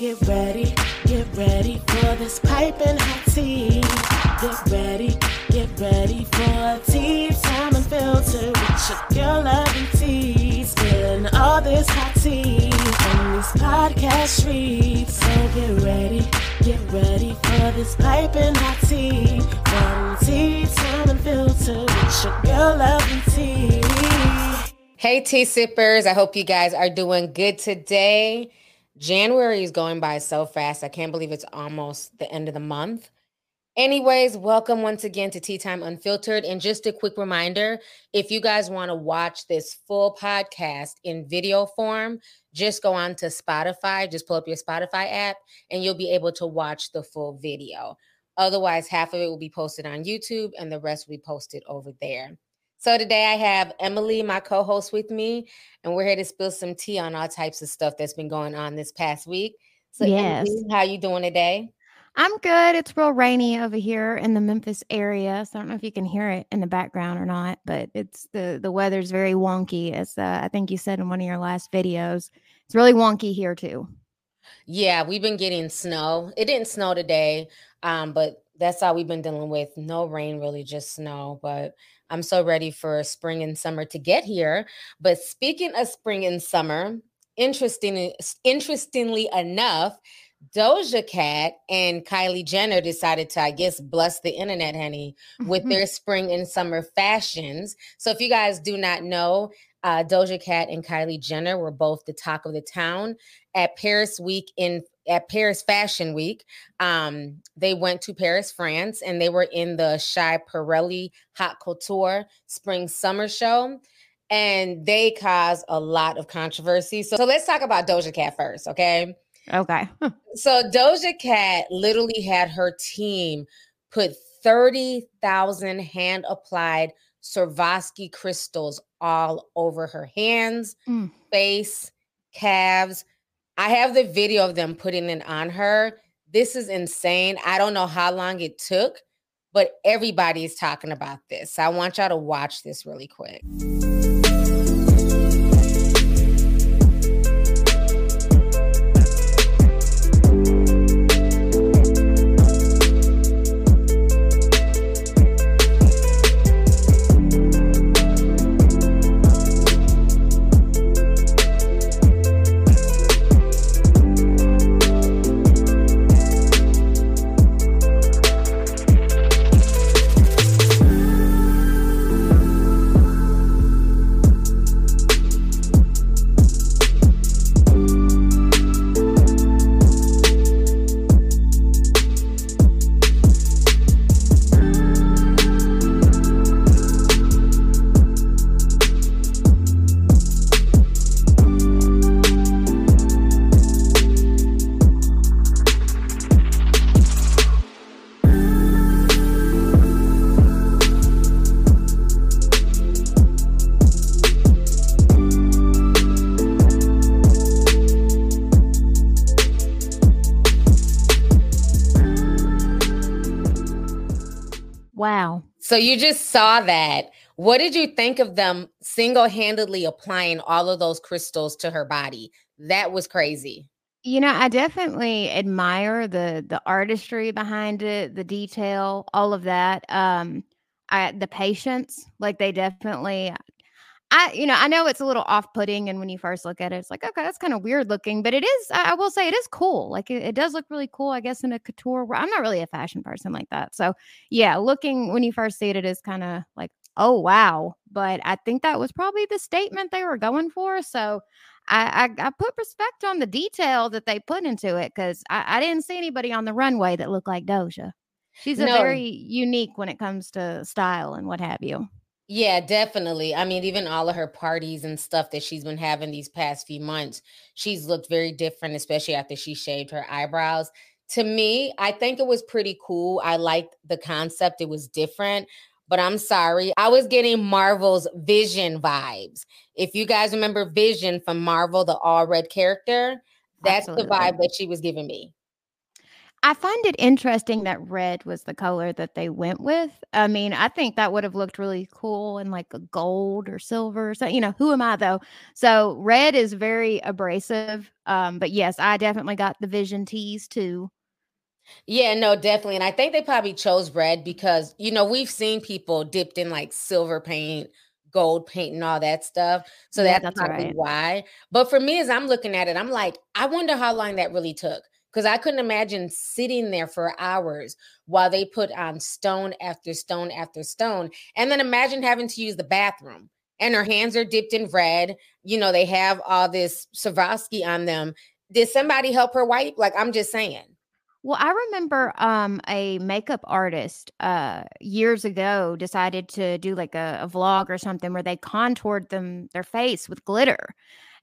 get ready, get ready for this piping hot tea. Get ready, get ready for tea time unfiltered with your girl loving tea. Spilling all this hot tea on these podcast streets. So get ready, get ready for this piping hot tea. One tea time unfiltered with your girl loving tea. Hey, tea sippers. I hope you guys are doing good today. January is going by so fast. I can't believe it's almost the end of the month. Anyways, welcome once again to Tea Time Unfiltered. And just a quick reminder if you guys want to watch this full podcast in video form, just go on to Spotify, just pull up your Spotify app, and you'll be able to watch the full video. Otherwise, half of it will be posted on YouTube and the rest will be posted over there. So today I have Emily, my co-host, with me, and we're here to spill some tea on all types of stuff that's been going on this past week. So Yes. Emily, how you doing today? I'm good. It's real rainy over here in the Memphis area. So I don't know if you can hear it in the background or not, but it's the the weather's very wonky as uh, I think you said in one of your last videos. It's really wonky here too. Yeah, we've been getting snow. It didn't snow today, um, but that's all we've been dealing with. No rain, really, just snow. But I'm so ready for spring and summer to get here. But speaking of spring and summer, interesting, interestingly enough, Doja Cat and Kylie Jenner decided to, I guess, bless the internet, honey, with their spring and summer fashions. So if you guys do not know, uh, Doja Cat and Kylie Jenner were both the talk of the town at Paris Week in at Paris Fashion Week. Um, they went to Paris, France, and they were in the Shy Pirelli Haute Couture Spring Summer Show. And they caused a lot of controversy. So, so let's talk about Doja Cat first, okay? okay. So Doja Cat literally had her team put 30,000 hand applied Swarovski crystals all over her hands, Mm. face, calves. I have the video of them putting it on her. This is insane. I don't know how long it took, but everybody is talking about this. So I want y'all to watch this really quick. So you just saw that. What did you think of them single-handedly applying all of those crystals to her body? That was crazy. You know, I definitely admire the the artistry behind it, the detail, all of that. Um I the patience, like they definitely I you know, I know it's a little off-putting and when you first look at it it's like, okay, that's kind of weird looking, but it is I, I will say it is cool. Like it, it does look really cool, I guess in a couture. I'm not really a fashion person like that. So, yeah, looking when you first see it it is kind of like, "Oh, wow." But I think that was probably the statement they were going for. So, I, I, I put respect on the detail that they put into it because I, I didn't see anybody on the runway that looked like Doja. She's a No. very unique when it comes to style and what have you. Yeah, definitely. I mean, even all of her parties and stuff that she's been having these past few months, she's looked very different, especially after she shaved her eyebrows. To me, I think it was pretty cool. I liked the concept, it was different. But I'm sorry, I was getting Marvel's Vision vibes. If you guys remember Vision from Marvel, the all red character, that's the vibe that she was giving me. I find it interesting that red was the color that they went with. I mean, I think that would have looked really cool in like a gold or silver. So, you know, who am I though? So, red is very abrasive. Um, but yes, I definitely got the vision tees too. Yeah, no, definitely. And I think they probably chose red because, you know, we've seen people dipped in like silver paint, gold paint, and all that stuff. So yeah, that's, that's probably right. why. But for me, as I'm looking at it, I'm like, I wonder how long that really took because I couldn't imagine sitting there for hours while they put on stone after stone after stone. And then imagine having to use the bathroom and her hands are dipped in red. You know, they have all this Swarovski on them. Did somebody help her wipe? Like, I'm just saying. Well, I remember um, a makeup artist uh, years ago decided to do like a, a vlog or something where they contoured them their face with glitter.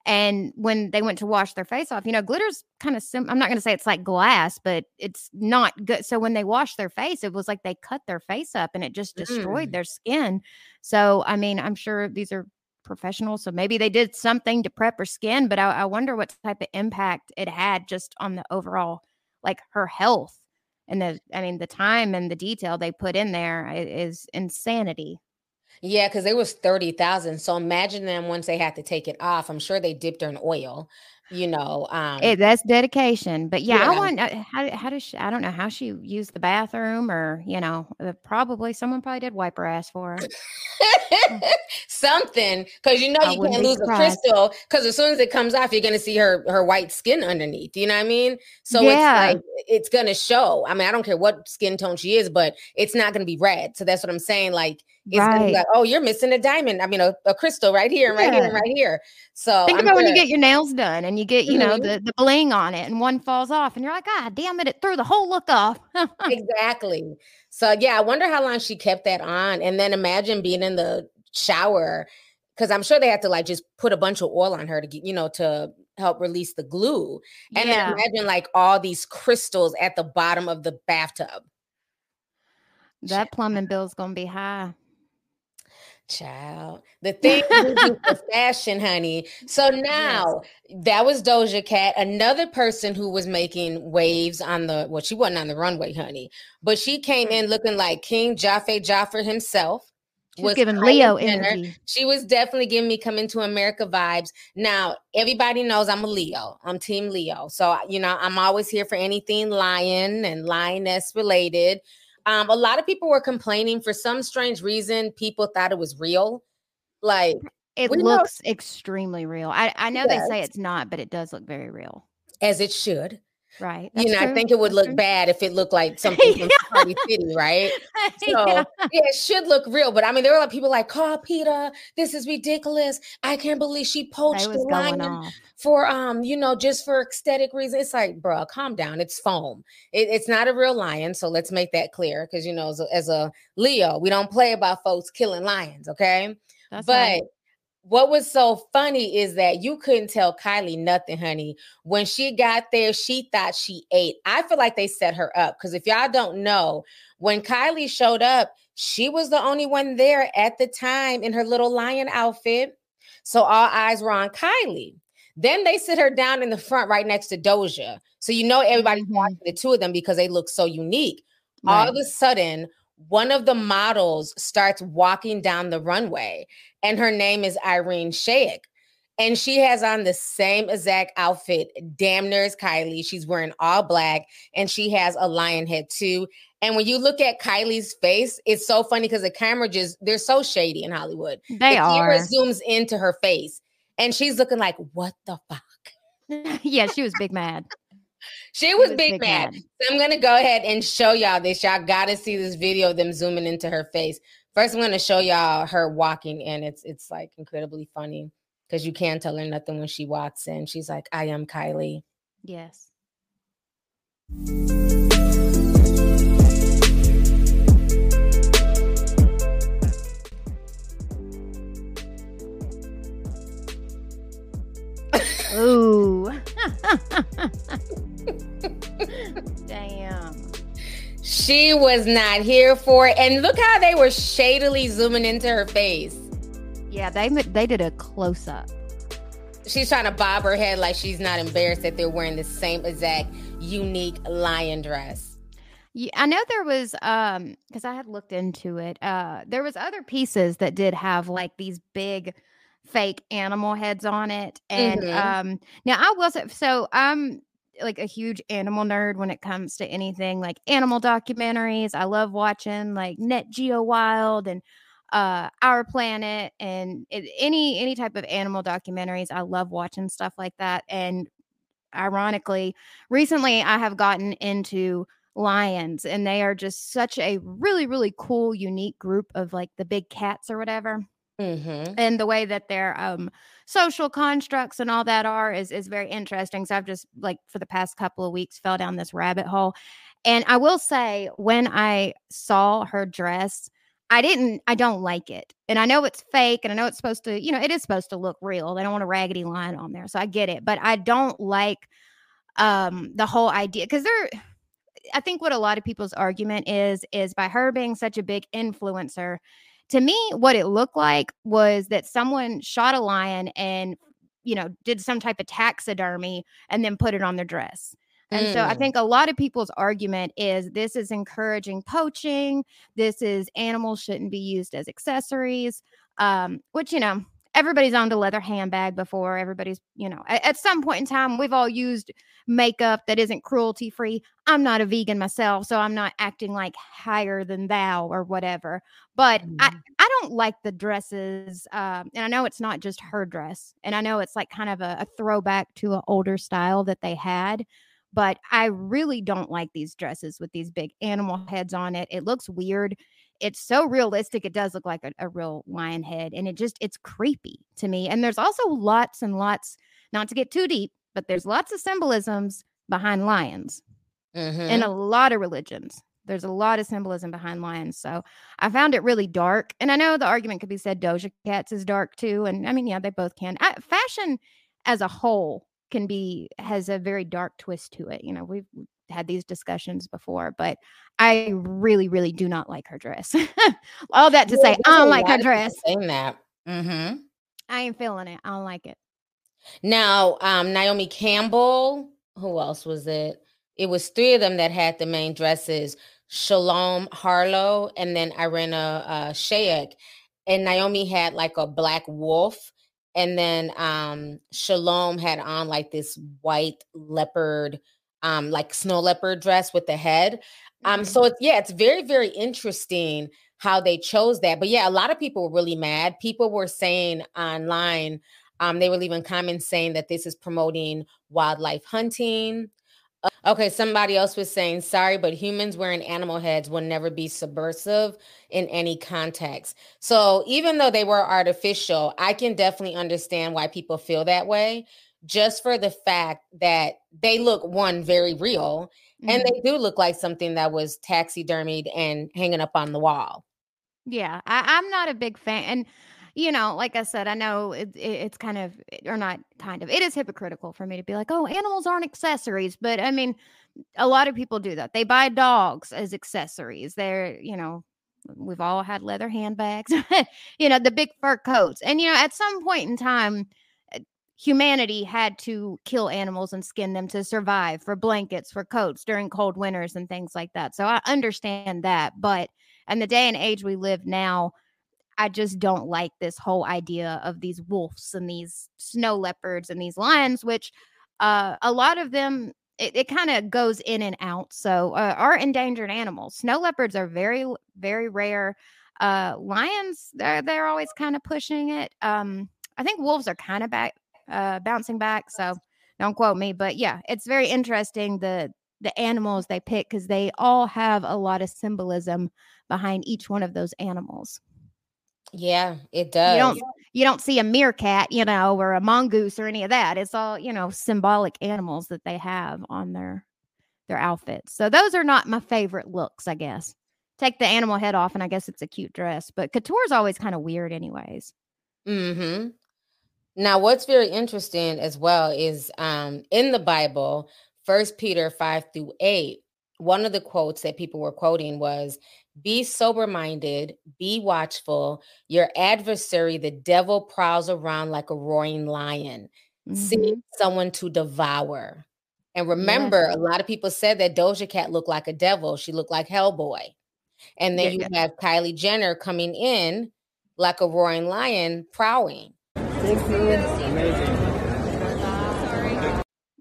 And when they went to wash their face off, you know, glitter's kind of sim. I'm not going to say it's like glass, but it's not good. So when they washed their face, it was like they cut their face up and it just destroyed mm. their skin. So, I mean, I'm sure these are professionals. So maybe they did something to prep her skin, but I, I wonder what type of impact it had just on the overall, like her health. And the, I mean, the time and the detail they put in there is insanity. Yeah, because it was 30,000. So imagine them once they had to take it off. I'm sure they dipped her in oil you know um it, that's dedication but yeah, yeah, i want uh, how, how does she i don't know how she used the bathroom or you know uh, probably someone probably did wipe her ass for her something because you know you can't lose a crystal because as soon as it comes off you're gonna see her her white skin underneath you know what i mean so yeah. it's like it's gonna show i mean i don't care what skin tone she is but it's not gonna be red so that's what i'm saying like it's right. like oh you're missing a diamond i mean a, a crystal right here yeah. right here right here so think I'm about when you get your nails done and you get, you know, mm-hmm. the, the bling on it and one falls off and you're like, ah, damn it, it threw the whole look off. exactly. So yeah, I wonder how long she kept that on. And then imagine being in the shower because I'm sure they had to like just put a bunch of oil on her to get, you know, to help release the glue. And yeah. then imagine like all these crystals at the bottom of the bathtub. That plumbing bill is gonna be high. Child, the thing for fashion, honey. So now yes. that was Doja Cat, another person who was making waves on the well, she wasn't on the runway, honey, but she came in looking like King Jaffe Joffer himself. She was giving Leo energy. She was definitely giving me coming to America vibes. Now, everybody knows I'm a Leo. I'm team Leo. So, you know, I'm always here for anything lion and lioness related. Um, a lot of people were complaining for some strange reason. People thought it was real. Like it looks know, extremely real. I, I know they say it's not, but it does look very real. As it should. Right. That's you know, true. I think it would That's look true. bad if it looked like something from Party City, right? So yeah. yeah. it should look real. But I mean, there were like people like, "Call PETA, this is ridiculous. I can't believe she poached the lion for um, you know, just for aesthetic reasons." It's like, bro, calm down. It's foam. It, it's not a real lion. So let's make that clear. Because you know, as a, as a Leo, we don't play about folks killing lions, okay? That's but right what was so funny is that you couldn't tell Kylie nothing, honey. When she got there, she thought she ate. I feel like they set her up because if y'all don't know, when Kylie showed up, she was the only one there at the time in her little lion outfit. So all eyes were on Kylie. Then they sit her down in the front right next to Doja. So you know everybody's mm-hmm. watching the two of them because they look so unique. Right. All of a sudden, one of the models starts walking down the runway, and her name is Irene Shayk. And she has on the same exact outfit, damn near as Kylie. She's wearing all black and she has a lion head too. And when you look at Kylie's face, it's so funny because the camera just, they're so shady in Hollywood. They the are. camera zooms into her face and she's looking like, what the fuck? yeah, she was big mad. She was, was big, mad. mad. So I'm gonna go ahead and show y'all this. Y'all gotta see this video of them zooming into her face. First, I'm gonna show y'all her walking in. It's it's like incredibly funny because you can't tell her nothing when she walks in. She's like, I am Kylie. Yes. Ooh. She was not here for it. And look how they were shadily zooming into her face. Yeah, they they did a close up. she's trying to bob her head like she's not embarrassed that they're wearing the same exact unique lion dress. Yeah, I know there was um because I had looked into it. Uh there was other pieces that did have like these big fake animal heads on it. And Mhm. um now I will say so I'm like a huge animal nerd when it comes to anything like animal documentaries. I love watching like Nat Geo Wild and uh Our Planet and it, any any type of animal documentaries. I love watching stuff like that. And ironically, recently I have gotten into lions and they are just such a really really cool unique group of like the big cats or whatever Mm-hmm. and the way that their um social constructs and all that are is is very interesting so i've just like for the past couple of weeks fell down this rabbit hole and i will say when i saw her dress i didn't i don't like it and i know it's fake and i know it's supposed to you know it is supposed to look real they don't want a raggedy line on there so i get it but i don't like um the whole idea because they're I think what a lot of people's argument is is by her being such a big influencer, to me, what it looked like was that someone shot a lion and you know did some type of taxidermy and then put it on their dress. And so I Mm. think a lot of people's argument is this is encouraging poaching. This is animals shouldn't be used as accessories. Um, which you know everybody's owned a leather handbag before. Everybody's you know at, at some point in time we've all used makeup that isn't cruelty free. I'm not a vegan myself, so I'm not acting like higher than thou or whatever. But I, Mhm. I don't like the dresses. Um, and I know it's not just her dress. And I know it's like kind of a, a throwback to an older style that they had. But I really don't like these dresses with these big animal heads on it. It looks weird. It's so realistic. It does look like a, a real lion head. And it just, it's creepy to me. And there's also lots and lots, not to get too deep, but there's lots of symbolisms behind lions Mhm. in a lot of religions. There's a lot of symbolism behind lions. So I found it really dark. And I know the argument could be said Doja Cats is dark too. And I mean, yeah, they both can. I, fashion as a whole can be, has a very dark twist to it. You know, we've had these discussions before, but I really, really do not like her dress. All that to Yeah, say, I don't like her dress. Saying that. Mm-hmm. I ain't feeling it. I don't like it. Now, um, Naomi Campbell, who else was it? It was three of them that had the main dresses Shalom Harlow and then Irina uh, Shayk. And Naomi had like a black wolf. And then um, Shalom had on like this white leopard, um, like snow leopard dress with the head. Um, Mhm. so it's yeah, it's very, very interesting how they chose that. But yeah, a lot of people were really mad. People were saying online, um, they were leaving comments saying that this is promoting wildlife hunting. Okay, somebody else was saying, sorry, but humans wearing animal heads will never be subversive in any context. So even though they were artificial, I can definitely understand why people feel that way, just for the fact that they look one very real and Mhm. they do look like something that was taxidermied and hanging up on the wall. Yeah, I, I'm not a big fan. And, you know, like I said, I know it, it, it's kind of, or not kind of, it is hypocritical for me to be like, oh, animals aren't accessories. But I mean, a lot of people do that. They buy dogs as accessories. They're, you know, we've all had leather handbags, you know, the big fur coats. And, you know, at some point in time, humanity had to kill animals and skin them to survive for blankets, for coats during cold winters and things like that. So I understand that. But in the day and age we live now, I just don't like this whole idea of these wolves and these snow leopards and these lions, which uh, a lot of them it, it kind of goes in and out. So uh, are endangered animals. Snow leopards are very very rare. Uh, lions they're they're always kind of pushing it. Um, I think wolves are kind of back uh, bouncing back. So don't quote me, but yeah, it's very interesting the the animals they pick because they all have a lot of symbolism behind each one of those animals. Yeah, it does. You don't you don't see a meerkat, you know, or a mongoose or any of that. It's all, you know, symbolic animals that they have on their their outfits. So those are not my favorite looks, I guess. Take the animal head off and I guess it's a cute dress, but couture's always kind of weird anyways. hmm Now, what's very interesting as well is um, in the Bible, First Peter five through eight. One of the quotes that people were quoting was, "Be sober-minded, be watchful. Your adversary, the devil, prowls around like a roaring lion, see Mhm. someone to devour. And remember, a lot of people said that Doja Cat looked like a devil. She looked like Hellboy. And then Yeah, you have Kylie Jenner coming in like a roaring lion, prowling.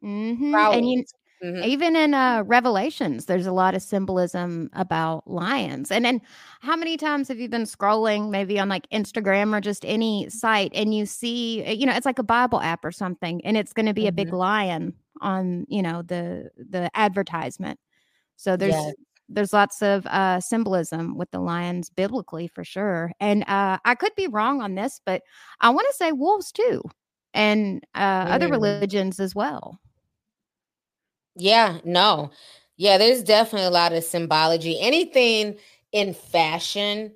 Mhm. prowling. And you Mhm. even in uh revelations there's a lot of symbolism about lions and then how many times have you been scrolling maybe on like instagram or just any site and you see uh, you know it's like a bible app or something and it's going to be a big Mhm. lion on you know the the advertisement so there's Yes. There's lots of uh symbolism with the lions biblically for sure and uh i could be wrong on this but i want to say wolves too and uh other Mm. religions as well Yeah, no. Yeah, there's definitely a lot of symbology. Anything in fashion,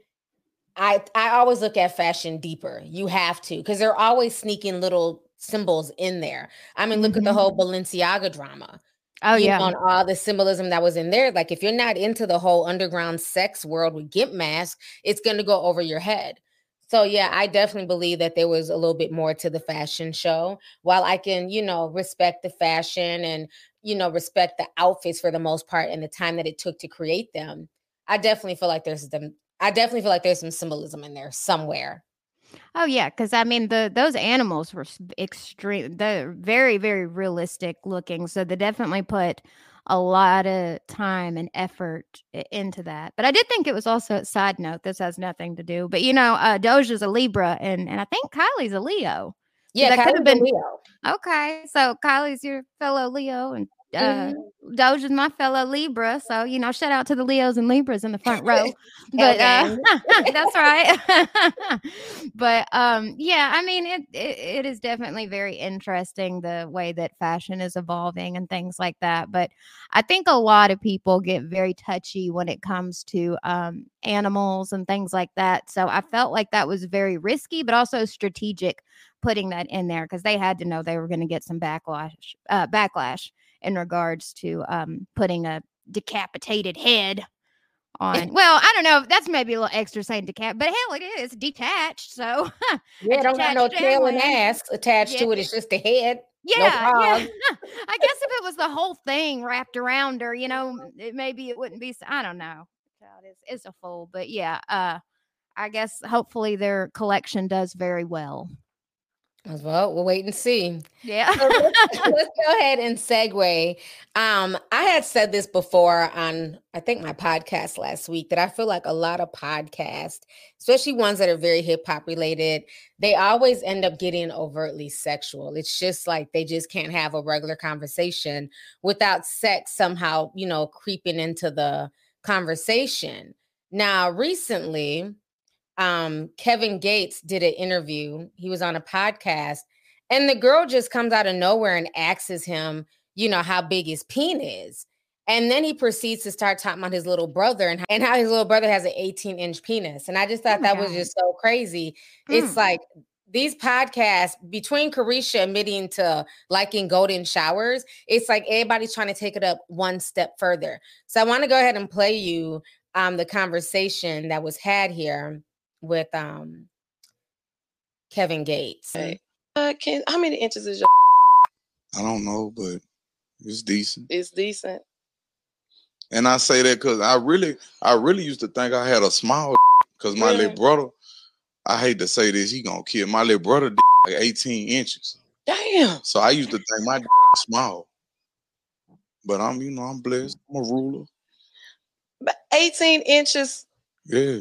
I I always look at fashion deeper. You have to because they're always sneaking little symbols in there. I mean, look at the whole Balenciaga drama. Oh yeah on all the symbolism that was in there. Like if you're not into the whole underground sex world with Gimp Mask, it's gonna go over your head. So yeah, I definitely believe that there was a little bit more to the fashion show. While I can, you know, respect the fashion and you know, respect the outfits for the most part and the time that it took to create them, I definitely feel like there's them. I definitely feel like there's some symbolism in there somewhere. Oh yeah, because I mean the those animals were extreme. They're very very realistic looking. So they definitely put a lot of time and effort into that. But I did think it was also a side note. This has nothing to do, but you know, uh, Doja's a Libra, and and I think Kylie's a Leo. So Yeah, that could have been Leo. okay. So Kylie's your fellow Leo, and uh, Mhm. Doja's my fellow Libra. So you know, shout out to the Leos and Libras in the front row. But uh, that's right. but um, yeah, I mean, it, it it is definitely very interesting the way that fashion is evolving and things like that. But I think a lot of people get very touchy when it comes to um animals and things like that. So I felt like that was very risky, but also strategic putting that in there because they had to know they were going to get some backlash uh, backlash in regards to um putting a decapitated head on well i don't know that's maybe a little extra saying decap but hell it is detached so Yeah, don't got no tail and ass attached to it. It's just the head. yeah yeah. i guess if it was the whole thing wrapped around her you know it, maybe it wouldn't be I don't know. It's, it's a fool but yeah uh i guess hopefully their collection does very well As well, we'll wait and see. yeah So let's, let's go ahead and segue. Um, I had said this before on I think my podcast last week that I feel like a lot of podcasts, especially ones that are very hip hop related, they always end up getting overtly sexual. It's just like they just can't have a regular conversation without sex somehow, you know, creeping into the conversation. Now, recently, um, Kevin Gates did an interview. He was on a podcast, and the girl just comes out of nowhere and asks him, you know, how big his peen is. And then he proceeds to start talking about his little brother and, and how his little brother has an 18 inch penis. And I just thought my that was just so crazy. It's Mm. like these podcasts between Caresha admitting to liking golden showers, it's like everybody's trying to take it up one step further. So I want to go ahead and play you um the conversation that was had here with um Kevin Gates. Right. Uh, can how many inches is your? I don't know, but it's decent. It's decent. And I say that because I really, I really used to think I had a small because my Really? little brother. I hate to say this, he gonna kill my little brother. Like 18 inches, Damn. so I used to think my small. But I'm, you know, I'm blessed. I'm a ruler. But 18 inches. Yeah.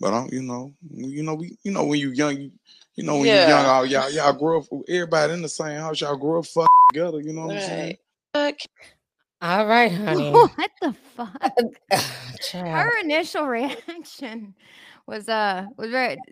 But I'm, you know, you know, we, you know, when you young, you, you know, when Yeah. you young, all y'all, y'all grow up. Everybody in the same house, y'all grow up fuck together. You know what I'm saying? Right. All right, honey. what the fuck her initial reaction was uh was very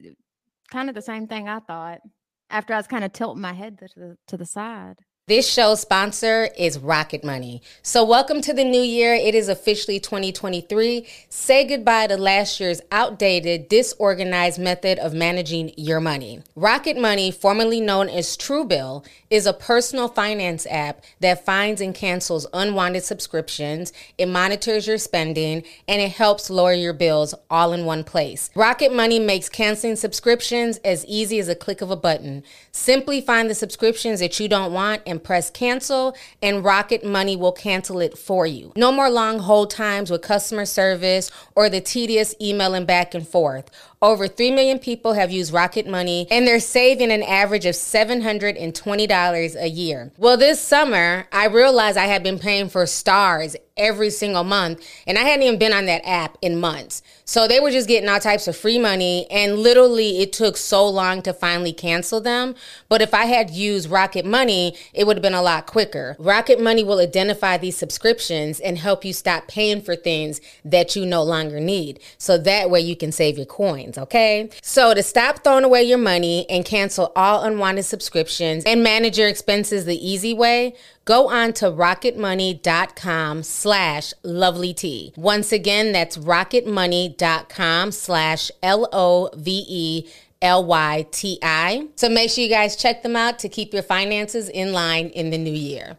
kind of the same thing I thought after I was kind of tilting my head to the to the side. This show's sponsor is Rocket Money. So, welcome to the new year. It is officially 2023. Say goodbye to last year's outdated, disorganized method of managing your money. Rocket Money, formerly known as Truebill, is a personal finance app that finds and cancels unwanted subscriptions, it monitors your spending, and it helps lower your bills all in one place. Rocket Money makes canceling subscriptions as easy as a click of a button. Simply find the subscriptions that you don't want and press cancel, and Rocket Money will cancel it for you. No more long hold times with customer service or the tedious emailing back and forth. Over 3 million people have used Rocket Money and they're saving an average of $720 a year. Well, this summer, I realized I had been paying for Starz every single month and I hadn't even been on that app in months. So they were just getting all types of free money and literally it took so long to finally cancel them. But if I had used Rocket Money, it would have been a lot quicker. Rocket Money will identify these subscriptions and help you stop paying for things that you no longer need. So that way you can save your coins okay? So to stop throwing away your money and cancel all unwanted subscriptions and manage your expenses the easy way, go on to rocketmoney.com slash lovely tea. Once again, that's rocketmoney.com slash L-O-V-E L-Y-T-I. So make sure you guys check them out to keep your finances in line in the new year.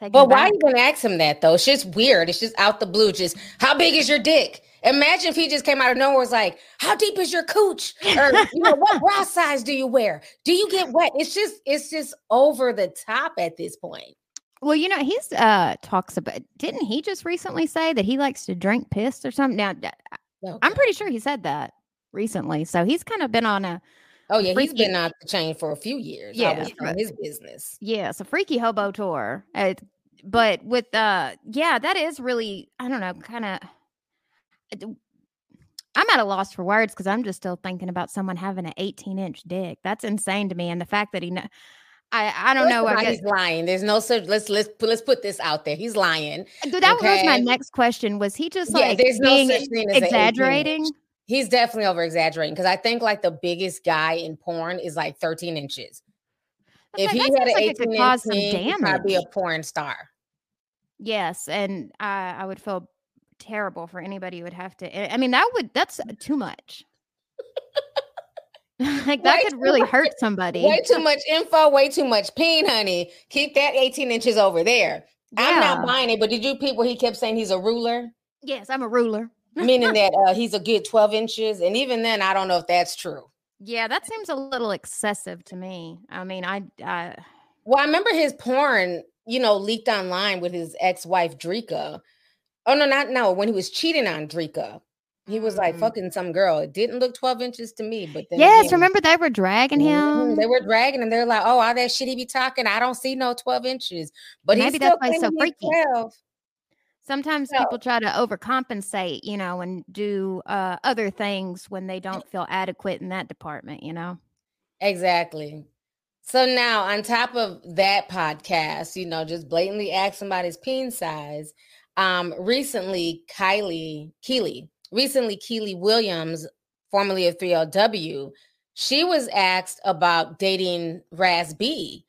but why are you gonna ask him that though? It's just weird. It's just out the blue. Just how big is your dick? Imagine if he just came out of nowhere was like, How deep is your cooch? Or you know, what bra size do you wear? Do you get wet? It's just it's just over the top at this point. Well, you know, he's uh talks about didn't he just recently say that he likes to drink piss or something? Now okay. I'm pretty sure he said that recently. So he's kind of been on a Oh yeah, freaky, he's been out the chain for a few years. Yeah, from his business. Yeah, it's a freaky hobo tour. Uh, but with uh yeah, that is really I don't know, kind of I'm at a loss for words because I'm just still thinking about someone having an 18 inch dick. That's insane to me. And the fact that he, know, I I don't know. I he's lying. There's no such. Let's let's let's put this out there. He's lying. Dude, that okay? was my next question. Was he just like yeah, there's no such thing as exaggerating? He's definitely over exaggerating because I think like the biggest guy in porn is like 13 inches. if he had an like 18 inch, he would be a porn star. Yes, and I I would feel terrible for anybody who would have to. Eh, I mean, that would that's too much. like that way could really much, hurt somebody. Way too much info, way too much peen, honey. Keep that 18 inches over there. Yeah. I'm not buying it, but did you people he kept saying he's a ruler? Yes, I'm a ruler. Meaning that uh, he's a good 12 inches. And even then, I don't know if that's true. Yeah, that seems a little excessive to me. I mean, I, I well, I remember his porn, you know, leaked online with his ex-wife Dreka Oh no, not no. When he was cheating on Dreka, he was like mm. fucking some girl. It didn't look 12 inches to me, but yes, again, remember they were dragging mm-hmm, him. They were dragging and they're like, oh, all that shit he be talking. I don't see no 12 inches. But maybe that's why so freaky. 12. Sometimes so, people try to overcompensate, you know, and do uh, other things when they don't feel adequate in that department, you know. Exactly. So now, on top of that podcast, you know, just blatantly ask somebody's peen size. Um, recently, Kylie Kiely, recently Kiely Williams, formerly of 3LW, she was asked about dating Raz B.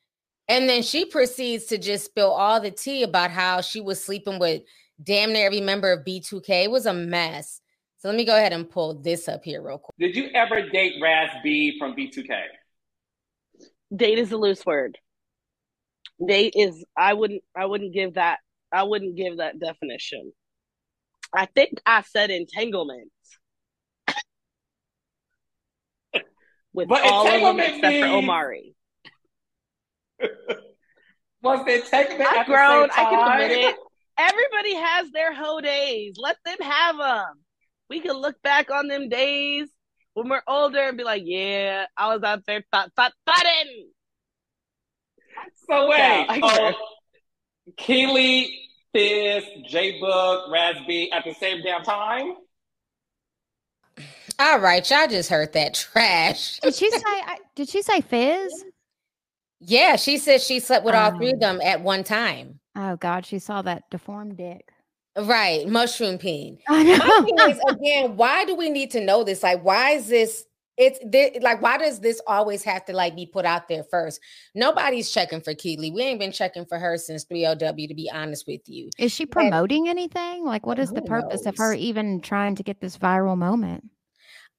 And then she proceeds to just spill all the tea about how she was sleeping with damn near every member of B2K. It was a mess. So let me go ahead and pull this up here real quick. Did you ever date Raz B from B2K? Date is a loose word. Date is I wouldn't I wouldn't give that I wouldn't give that definition. I think I said entanglement. With but all of them except means... for Omari. Was the entanglement I've grown, I can admit it. Everybody has their hoe days. Let them have them. We can look back on them days when we're older and be like, yeah, I was out there thought thought thudding. So wait, yeah, Kiely, Fizz, J-Boog, Raspy at the same damn time? All right, y'all just heard that trash. Did she say? did she say Fizz? Yeah, she said she slept with all three of oh. them at one time. Oh God, she saw that deformed dick. Right, mushroom peen. I know. is, again, why do we need to know this? Like, why is this it's th- like why does this always have to like be put out there first nobody's checking for kiely we ain't been checking for her since 3LW to be honest with you is she promoting and, anything like what is the purpose knows? of her even trying to get this viral moment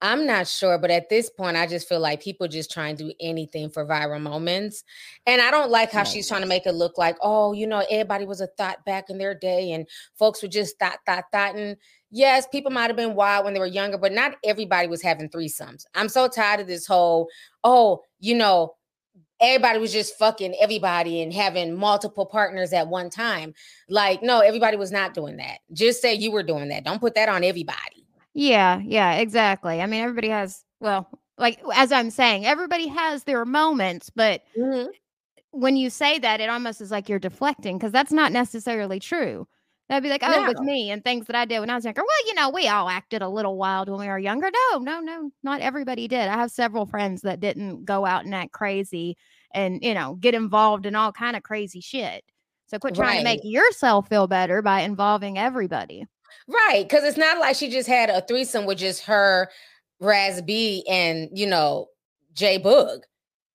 I'm not sure, but at this point, I just feel like people just try and do anything for viral moments. And I don't like how she's trying to make it look like, oh, you know, everybody was a thought back in their day and folks were just thought, thought, thought. Yes, people might have been wild when they were younger, but not everybody was having threesomes. I'm so tired of this whole, oh, you know, everybody was just fucking everybody and having multiple partners at one time. Like, no, everybody was not doing that. Just say you were doing that. Don't put that on everybody. Yeah, yeah, exactly. I mean, everybody has, well, like as I'm saying, everybody has their moments, but mm-hmm. when you say that, it almost is like you're deflecting because that's not necessarily true. They'd be like, oh, no. with me and things that I did when I was younger. Well, you know, we all acted a little wild when we were younger. No, no, no, not everybody did. I have several friends that didn't go out and act crazy and, you know, get involved in all kind of crazy shit. So quit trying right. to make yourself feel better by involving everybody. Right. Cause it's not like she just had a threesome with just her, Raz B, and, you know, J-Boog.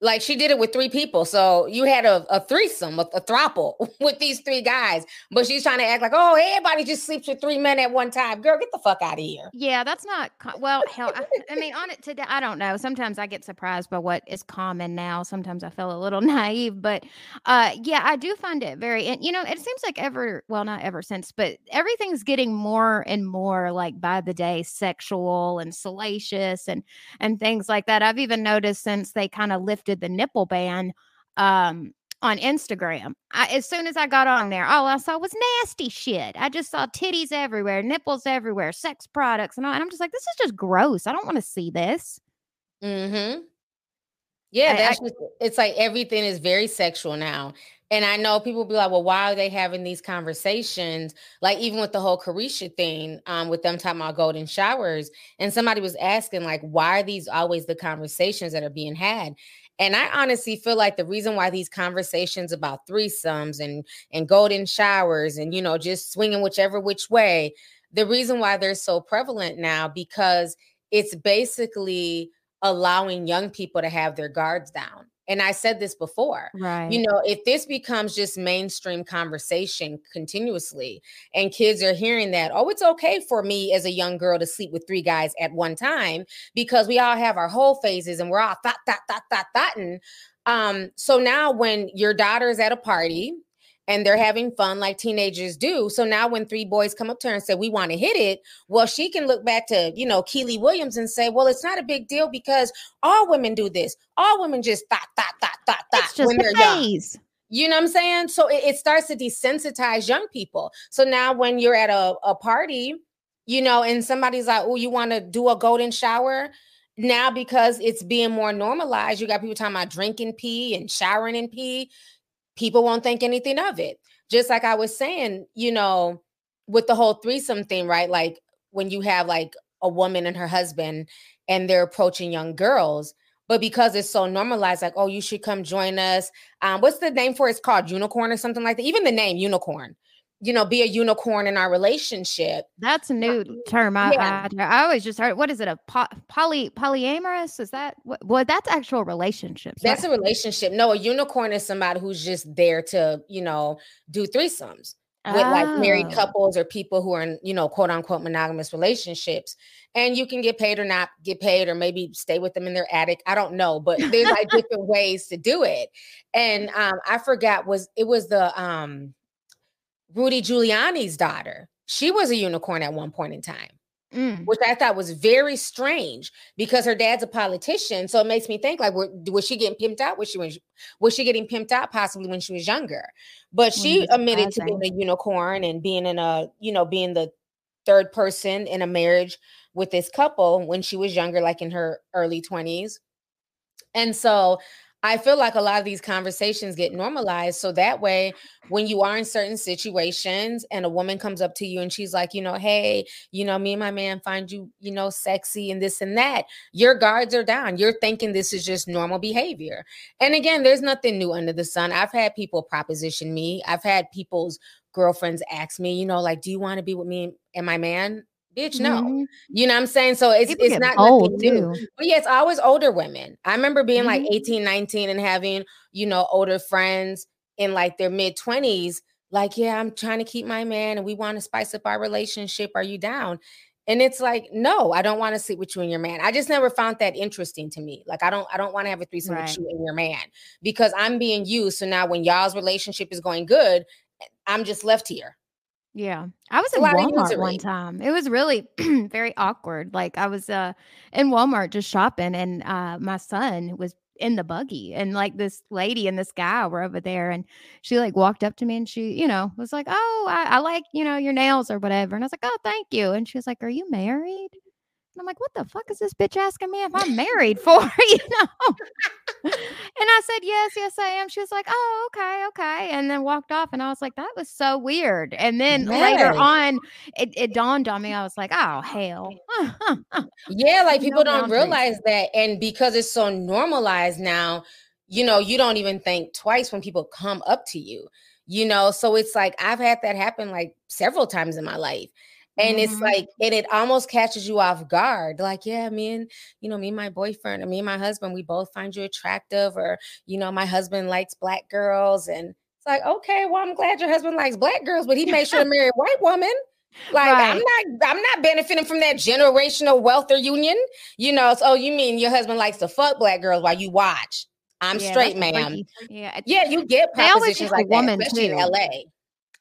Like she did it with three people. So you had a, a threesome, a, a throuple with these three guys. But she's trying to act like, oh, everybody just sleeps with three men at one time. Girl, get the fuck out of here. Yeah, that's not well. Hell, I, I, mean, on it today, I don't know. Sometimes I get surprised by what is common now. Sometimes I feel a little naive, but uh, yeah, I do find it very. And you know, it seems like ever, well, not ever since, but everything's getting more and more like by the day sexual and salacious and and things like that. I've even noticed since they kind of lifted lifted the nipple ban um, on Instagram. I, as soon as I got on there, all I saw was nasty shit. I just saw titties everywhere, nipples everywhere, sex products, and, all, and I'm just like, this is just gross. I don't want to see this. Hmm. Yeah, that's I, just, it's like everything is very sexual now. And I know people be like, well, why are they having these conversations? Like even with the whole Caresha thing, um, with them talking about golden showers. And somebody was asking, like, why are these always the conversations that are being had? And I honestly feel like the reason why these conversations about threesomes and and golden showers and you know just swinging whichever which way, the reason why they're so prevalent now because it's basically allowing young people to have their guards down. And I said this before. Right. You know, if this becomes just mainstream conversation continuously and kids are hearing that, oh, it's okay for me as a young girl to sleep with three guys at one time because we all have our whole phases and we're all thought, thought, thought, thought, thoughting. Um, so now when your daughter's at a party and they're having fun like teenagers do. So now when three boys come up to her and say, We want to hit it, well, she can look back to, you know, Kiely Williams and say, Well, it's not a big deal because all women do this. All women just thought, thought, thought, thought, thought when they're phase. young. You know what I'm saying? So it, it, starts to desensitize young people. So now when you're at a, a party, you know, and somebody's like, Oh, you want to do a golden shower? Now, because it's being more normalized, you got people talking about drinking pee and showering in pee people won't think anything of it. Just like I was saying, you know, with the whole threesome thing, right? Like when you have like a woman and her husband and they're approaching young girls, but because it's so normalized, like, oh, you should come join us. Um, what's the name for it? It's called unicorn or something like that. Even the name unicorn you know, be a unicorn in our relationship. That's a new term. I, yeah. I, I, always just heard. What is it? A po- poly polyamorous? Is that what? Well, that's actual relationships. That's right? a relationship. No, a unicorn is somebody who's just there to, you know, do threesomes with oh. like married oh. couples or people who are in, you know, quote unquote monogamous relationships. And you can get paid or not get paid, or maybe stay with them in their attic. I don't know, but there's like different ways to do it. And um, I forgot was it was the um Rudy Giuliani's daughter. She was a unicorn at one point in time. Mm. Which I thought was very strange because her dad's a politician, so it makes me think like, was she getting pimped out? Was she was, was she getting pimped out possibly when she was younger? But she admitted to being a unicorn and being in a, you know, being the third person in a marriage with this couple when she was younger, like in her early twenties. And so I feel like a lot of these conversations get normalized. So that way, when you are in certain situations and a woman comes up to you and she's like, you know, hey, you know, me and my man find you, you know, sexy and this and that, your guards are down. You're thinking this is just normal behavior. And again, there's nothing new under the sun. I've had people proposition me, I've had people's girlfriends ask me, you know, like, do you want to be with me and my man? Bitch no. Mm-hmm. you know what i'm saying? So it's People it's not old too. But yeah it's always older women. I remember being mm-hmm. like 18 19 and having you know older friends in like their mid 20s like yeah i'm trying to keep my man and we want to spice up our relationship. Are you down? And it's like no i don't want to sleep with you and your man. I just never found that interesting to me. Like i don't i don't want to have a threesome right. with you and your man because i'm being used. So now when y'all's relationship is going good i'm just left here yeah. I was in Walmart one time. It was really very awkward. Like I was uh in Walmart just shopping and uh my son was in the buggy and like this lady and this guy were over there and she like walked up to me and she, you know, was like, Oh, I, I like, you know, your nails or whatever. And I was like, Oh, thank you. And she was like, Are you married? And I'm like, what the fuck is this bitch asking me if I'm married for? you know? And I said, yes, yes, I am. She was like, oh, okay, okay. And then walked off. And I was like, that was so weird. And then yes. later on, it, it, dawned on me. I was like, oh, hell. yeah, like people no don't realize that. And because it's so normalized now, you know, you don't even think twice when people come up to you, you know? So it's like, I've had that happen like several times in my life and mm-hmm. it's like and it almost catches you off guard like yeah me and you know me and my boyfriend or me and my husband we both find you attractive or you know my husband likes black girls and it's like okay well i'm glad your husband likes black girls but he made sure to marry a white woman like right. i'm not i'm not benefiting from that generational welfare union you know so you mean your husband likes to fuck black girls while you watch i'm yeah, straight ma'am yeah yeah you get propositions like that especially too. in la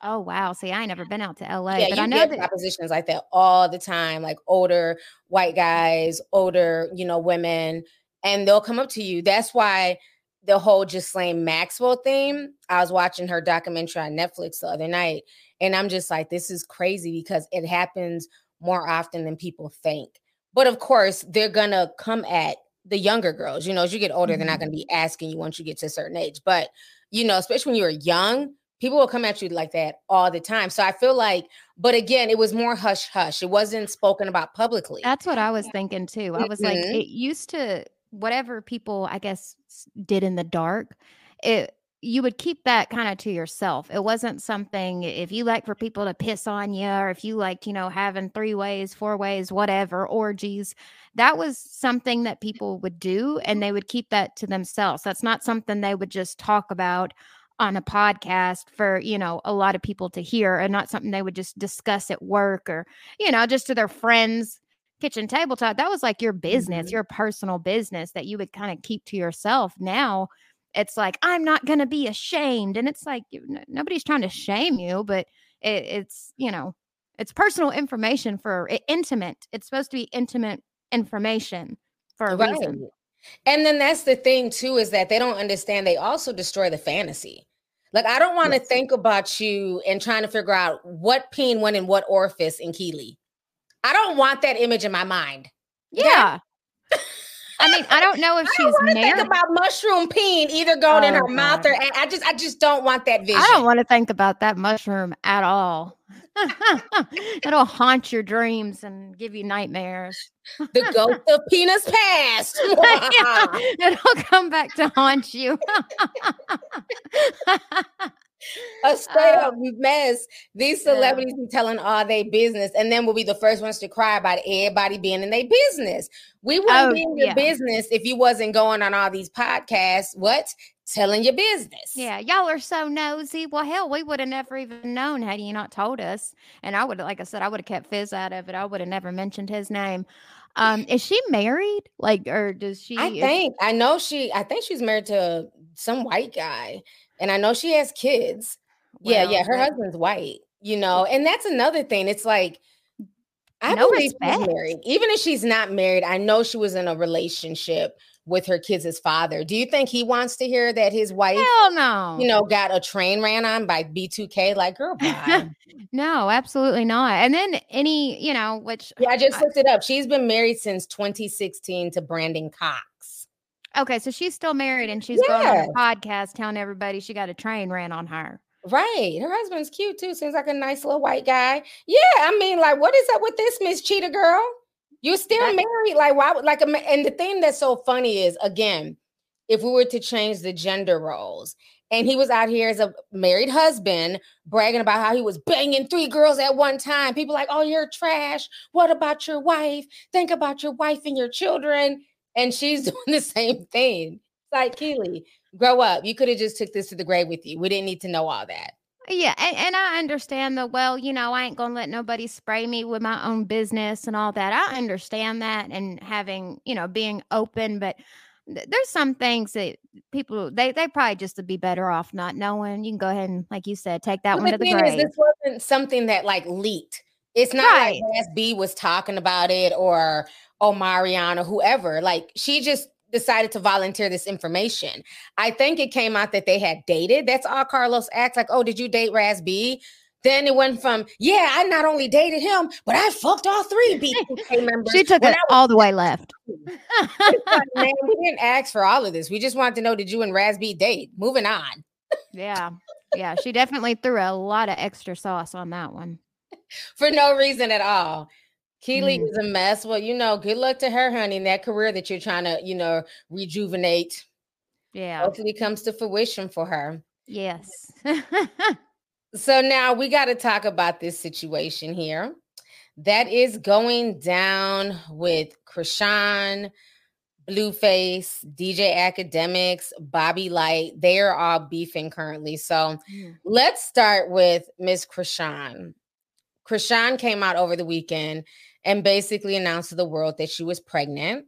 Oh wow! See, I ain't never been out to LA, yeah, but I know that propositions like that all the time, like older white guys, older you know women, and they'll come up to you. That's why the whole Ghislaine Maxwell thing. I was watching her documentary on Netflix the other night, and I'm just like, this is crazy because it happens more often than people think. But of course, they're gonna come at the younger girls. You know, as you get older, mm-hmm. they're not mm-hmm. gonna be asking you once you get to a certain age. But you know, especially when you're young people will come at you like that all the time. So I feel like, but again, it was more hush hush. It wasn't spoken about publicly. That's what I was thinking too. I was mm-hmm. like, it used to whatever people I guess did in the dark. It you would keep that kind of to yourself. It wasn't something if you like for people to piss on you or if you liked, you know, having three ways, four ways, whatever, orgies, that was something that people would do and they would keep that to themselves. That's not something they would just talk about on a podcast for you know a lot of people to hear and not something they would just discuss at work or you know just to their friends kitchen table talk that was like your business mm-hmm. your personal business that you would kind of keep to yourself now it's like i'm not going to be ashamed and it's like nobody's trying to shame you but it, it's you know it's personal information for intimate it's supposed to be intimate information for a right. reason and then that's the thing too is that they don't understand they also destroy the fantasy. Like I don't want to yes. think about you and trying to figure out what peen went in what orifice in Kiely. I don't want that image in my mind. Yeah. I mean, I don't know if I she's married. Think about mushroom peen either going oh, in her God. mouth or I just I just don't want that vision. I don't want to think about that mushroom at all. It'll haunt your dreams and give you nightmares. the ghost of penis past. it'll come back to haunt you. a straight up uh, mess. These celebrities yeah. be telling all their business, and then we'll be the first ones to cry about everybody being in their business. We wouldn't oh, be in your yeah. business if you wasn't going on all these podcasts. What? Telling your business. Yeah, y'all are so nosy. Well, hell, we would have never even known had you not told us. And I would, like I said, I would have kept Fizz out of it. I would have never mentioned his name. Um, is she married? Like, or does she? I think I know she. I think she's married to some white guy and I know she has kids. Well, yeah, yeah, her husband's white, you know, and that's another thing. It's like I no believe respect. she's married. Even if she's not married, I know she was in a relationship with her kids' father. Do you think he wants to hear that his wife, Hell no, you know, got a train ran on by B2K? Like, girl, no, absolutely not. And then any, you know, which yeah, I just looked it up. She's been married since 2016 to Brandon Cox. Okay, so she's still married and she's yeah. going on a podcast telling everybody she got a train ran on her. Right. Her husband's cute too. Seems like a nice little white guy. Yeah. I mean, like, what is up with this, Miss Cheetah Girl? You still that- married? Like, why would like and the thing that's so funny is again, if we were to change the gender roles and he was out here as a married husband bragging about how he was banging three girls at one time. People like, "Oh, you're trash. What about your wife? Think about your wife and your children." And she's doing the same thing. It's like Kiely, grow up. You could have just took this to the grave with you. We didn't need to know all that. Yeah, and, and I understand the well, you know, I ain't gonna let nobody spray me with my own business and all that. I understand that and having, you know, being open, but there's some things that people they they probably just would be better off not knowing. You can go ahead and, like you said, take that well, one the to the grave. Is, this wasn't something that like leaked. It's not right. like SB was talking about it or Omarion or whoever. Like she just decided to volunteer this information. I think it came out that they had dated. That's all Carlos asked. Like, oh, did you date Raz B? Then it went from, yeah, I not only dated him, but I fucked all three BK members. she took it all the way left. Man, we didn't ask for all of this. We just wanted to know, did you and Raz B date? Moving on. yeah. Yeah. She definitely threw a lot of extra sauce on that one. For no reason at all. Kiely mm. is a mess. Well, you know, good luck to her, honey, in that career that you're trying to, you know, rejuvenate. Yeah. Hopefully comes to fruition for her. Yes. so now we got to talk about this situation here. That is going down with Chrisean, Blueface, DJ Akademiks, Bobby Lyte. They are all beefing currently. So mm. let's start with Miss Chrisean. Chrisean came out over the weekend and basically announced to the world that she was pregnant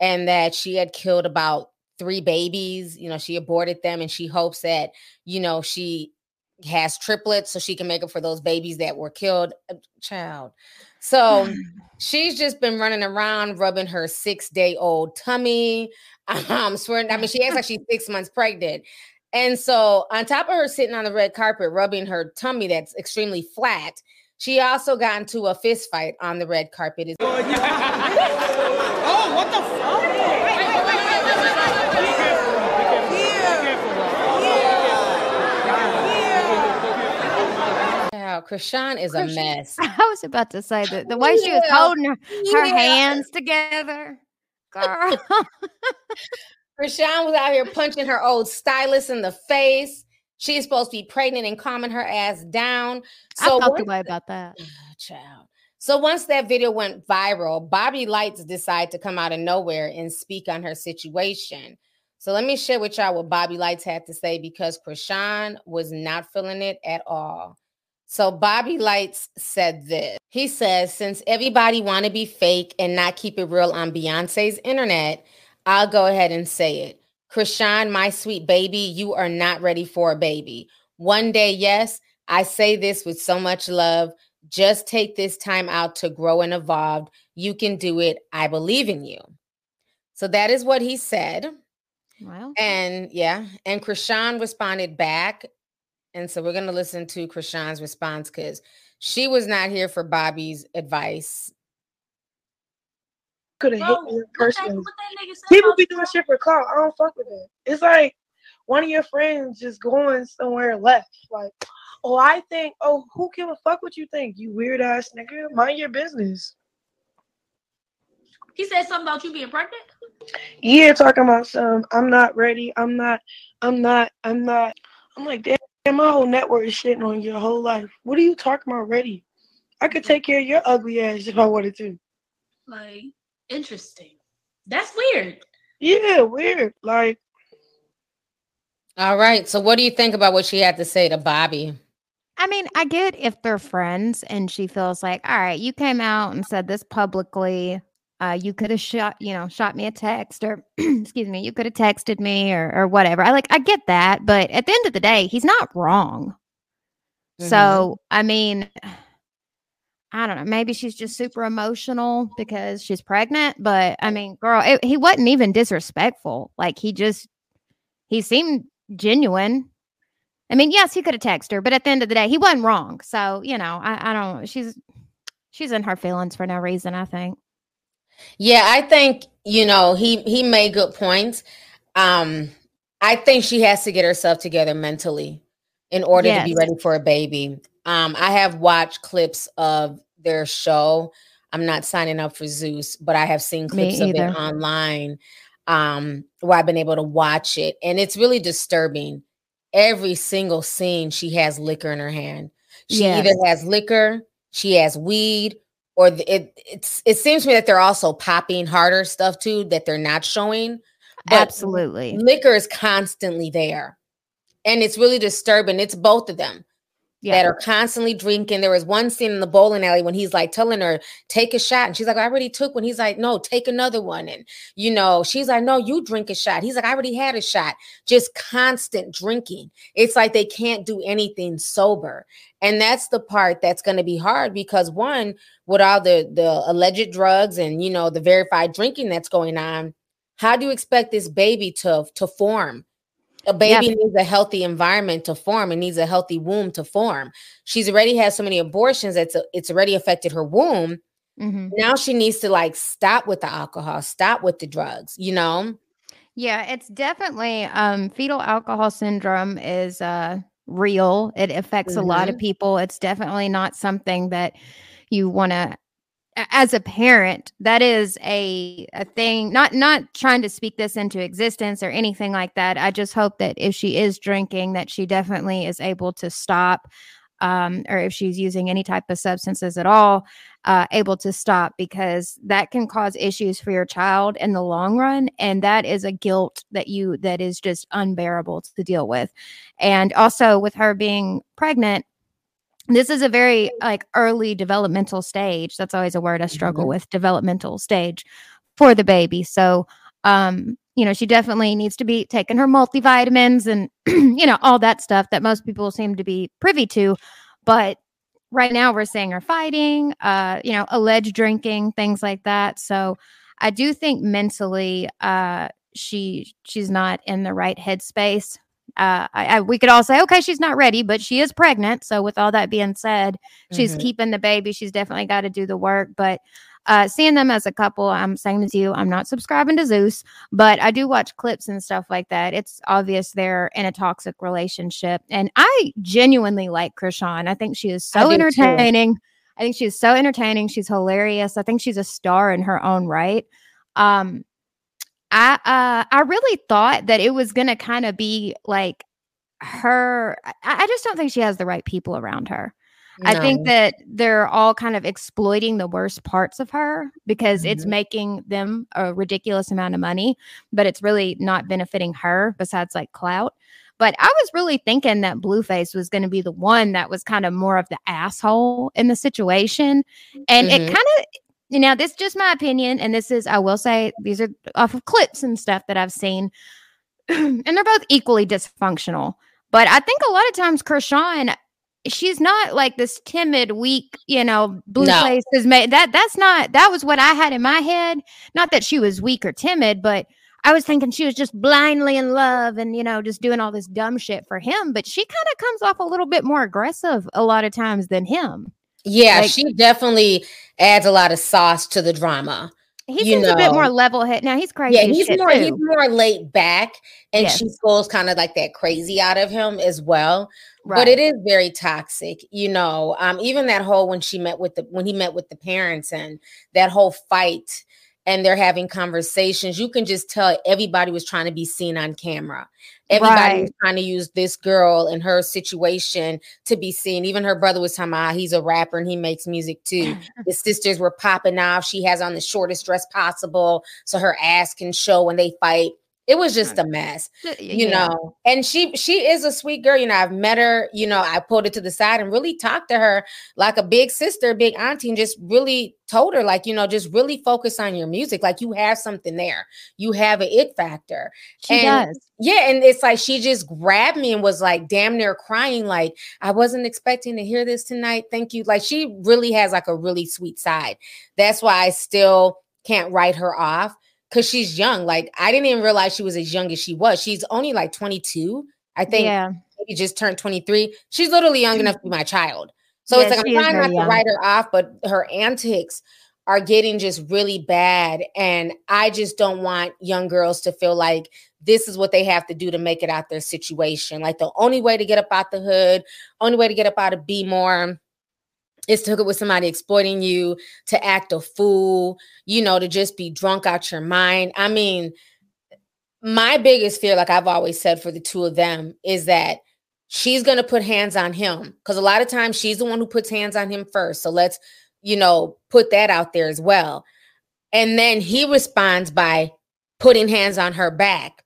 and that she had killed about three babies. You know, she aborted them and she hopes that, you know, she has triplets so she can make up for those babies that were killed. Uh, child. So she's just been running around rubbing her six day old tummy. Um, swearing, I mean, she acts like she's six months pregnant. And so, on top of her sitting on the red carpet, rubbing her tummy that's extremely flat, she also got into a fist fight on the red carpet. oh, what the oh, fuck? Wow, Chrisean is a mess. I was about to say that the way yeah. she was holding her, her yeah. hands together, girl. Chrisean was out here punching her old stylist in the face. She's supposed to be pregnant and calming her ass down. So I felt the way about that. Child. So once that video went viral, Bobby Lytes decided to come out of nowhere and speak on her situation. So let me share with y'all what Bobby Lytes had to say because Chrisean was not feeling it at all. So Bobby Lytes said this. He says, since everybody want to be fake and not keep it real on Beyonce's internet, I'll go ahead and say it. Chrisean, my sweet baby, you are not ready for a baby. One day, yes, I say this with so much love. Just take this time out to grow and evolve. You can do it. I believe in you. So that is what he said. Wow. And yeah, and Chrisean responded back. And so we're going to listen to Chrisean's response because she was not here for Bobby's advice could have hit me in person. People be doing shit for clout. I don't fuck with it. It's like one of your friends just going somewhere left. Like, oh, I think, oh, who give a fuck what you think? You weird ass nigga. Mind your business. He said something about you being pregnant. Yeah, talking about some. I'm not ready. I'm not. I'm not. I'm not. I'm like, damn, my whole network is shitting on your whole life. What are you talking about? Ready? I could mm-hmm. take care of your ugly ass if I wanted to. Like, Interesting. That's weird. Yeah, weird. Like, all right. So, what do you think about what she had to say to Bobby? I mean, I get if they're friends and she feels like, all right, you came out and said this publicly. Uh, you could have shot, you know, shot me a text or, excuse me, you could have texted me or, or whatever. I like, I get that. But at the end of the day, he's not wrong. Mm-hmm. So, I mean, I don't know. Maybe she's just super emotional because she's pregnant. But I mean, girl, it, he wasn't even disrespectful. Like he just, he seemed genuine. I mean, yes, he could have texted her, but at the end of the day, he wasn't wrong. So you know, I, I don't. She's she's in her feelings for no reason. I think. Yeah, I think you know he he made good points. Um, I think she has to get herself together mentally in order yes. to be ready for a baby. Um, I have watched clips of their show. I'm not signing up for Zeus, but I have seen clips of it online um, where I've been able to watch it, and it's really disturbing. every single scene she has liquor in her hand. She Yes. either has liquor, she has weed, or it it's it seems to me that they're also popping harder stuff too that they're not showing. But Absolutely. liquor is constantly there. And it's really disturbing. It's both of them that are constantly drinking. There was one scene in the bowling alley when he's like telling her, take a shot. And she's like, I already took one. He's like, no, take another one. And, you know, she's like, no, you drink a shot. He's like, I already had a shot. Just constant drinking. It's like they can't do anything sober. And that's the part that's going to be hard because one, with all the the alleged drugs and you know the verified drinking that's going on, how do you expect this baby to to form? A Yeah. baby needs a healthy environment to form and needs a healthy womb to form. She's already had so many abortions that's it's already affected her womb. Mhm. Now she needs to like stop with the alcohol, stop with the drugs, you know? Yeah, it's definitely um fetal alcohol syndrome is uh real. It affects a lot of Mhm. people. It's definitely not something that you want to as a parent that is a a thing not not trying to speak this into existence or anything like that. I just hope that if she is drinking that she definitely is able to stop um, or if she's using any type of substances at all uh, able to stop because that can cause issues for your child in the long run and that is a guilt that you that is just unbearable to deal with. And also with her being pregnant this is a very like early developmental stage. That's always a word i struggle Mhm. with developmental stage for the baby. So um you know she definitely needs to be taking her multivitamins and you know all that stuff that most people seem to be privy to. But right now we're seeing her fighting uh you know alleged drinking things like that. So i do think mentally uh she she's not in the right headspace uh I, I we could all say okay she's not ready but she is pregnant. So with all that being said she's Mhm. keeping the baby. She's definitely got to do the work. But uh seeing them as a couple i'm saying to you i'm not subscribing to zeus but i do watch clips and stuff like that. It's obvious they're in a toxic relationship. And i genuinely like Chrisean. I think she is so do too. entertaining. I think she's so entertaining. She's hilarious. I think she's a star in her own right. Um i uh i really thought that it was gonna kind of be like her I, I just don't think she has the right people around her I think that they're all kind of exploiting the worst parts of her because it's Mhm. making them a ridiculous amount of money, but it's really not benefiting her besides like clout. But I was really thinking that Blueface was going to be the one that was kind of more of the asshole in the situation. And it Mhm. kind of, you know, this is just my opinion. And this is, I will say, these are off of clips and stuff that I've seen. and they're both equally dysfunctional. But I think a lot of times Chrisean, she's not like this timid, weak, you know, blue No. face is made that that's not that was what I had in my head. Not that she was weak or timid, but I was thinking she was just blindly in love and you know just doing all this dumb shit for him. But she kind of comes off a little bit more aggressive a lot of times than him. Yeah, Like- she definitely adds a lot of sauce to the drama. He You seems a bit more level head. Now he's crazy. Yeah, he's more he's more laid back, and Yes. she pulls kind of like that crazy out of him as well. But it is very toxic, you know. Um, even that whole when she met with the when he met with the parents and that whole fight, and they're having conversations. You can just tell everybody was trying to be seen on camera. Everybody was Right. trying to use this girl and her situation to be seen. Even her brother was talking about he's a rapper and he makes music too. the sisters were popping off. She has on the shortest dress possible so her ass can show when they fight. It was just a mess, you Yeah. know. And she she is a sweet girl. You know, I've met her, you know, I pulled it to the side and really talked to her like a big sister, big auntie, and just really told her, like, you know, just really focus on your music. Like you have something there. You have an it factor. She And- does. Yeah, and it's like she just grabbed me and was like damn near crying, like I wasn't expecting to hear this tonight. Thank you. Like she really has like a really sweet side. That's why I still can't write her off because she's young. Like I didn't even realize she was as young as she was. She's only like 22. I think yeah. maybe just turned 23. She's literally young enough to be my child. So Yeah, it's like I'm trying not to write her off, but her antics are getting just really bad. And I just don't want young girls to feel like this is what they have to do to make it out their situation. Like the only way to get up out the hood, only way to get up out of Be More is to hook up with somebody exploiting you, to act a fool, you know, to just be drunk out your mind. I mean, my biggest fear, like I've always said for the two of them, is that she's going to put hands on him because a lot of times she's the one who puts hands on him first. So let's, you know, put that out there as well. And then he responds by putting hands on her back.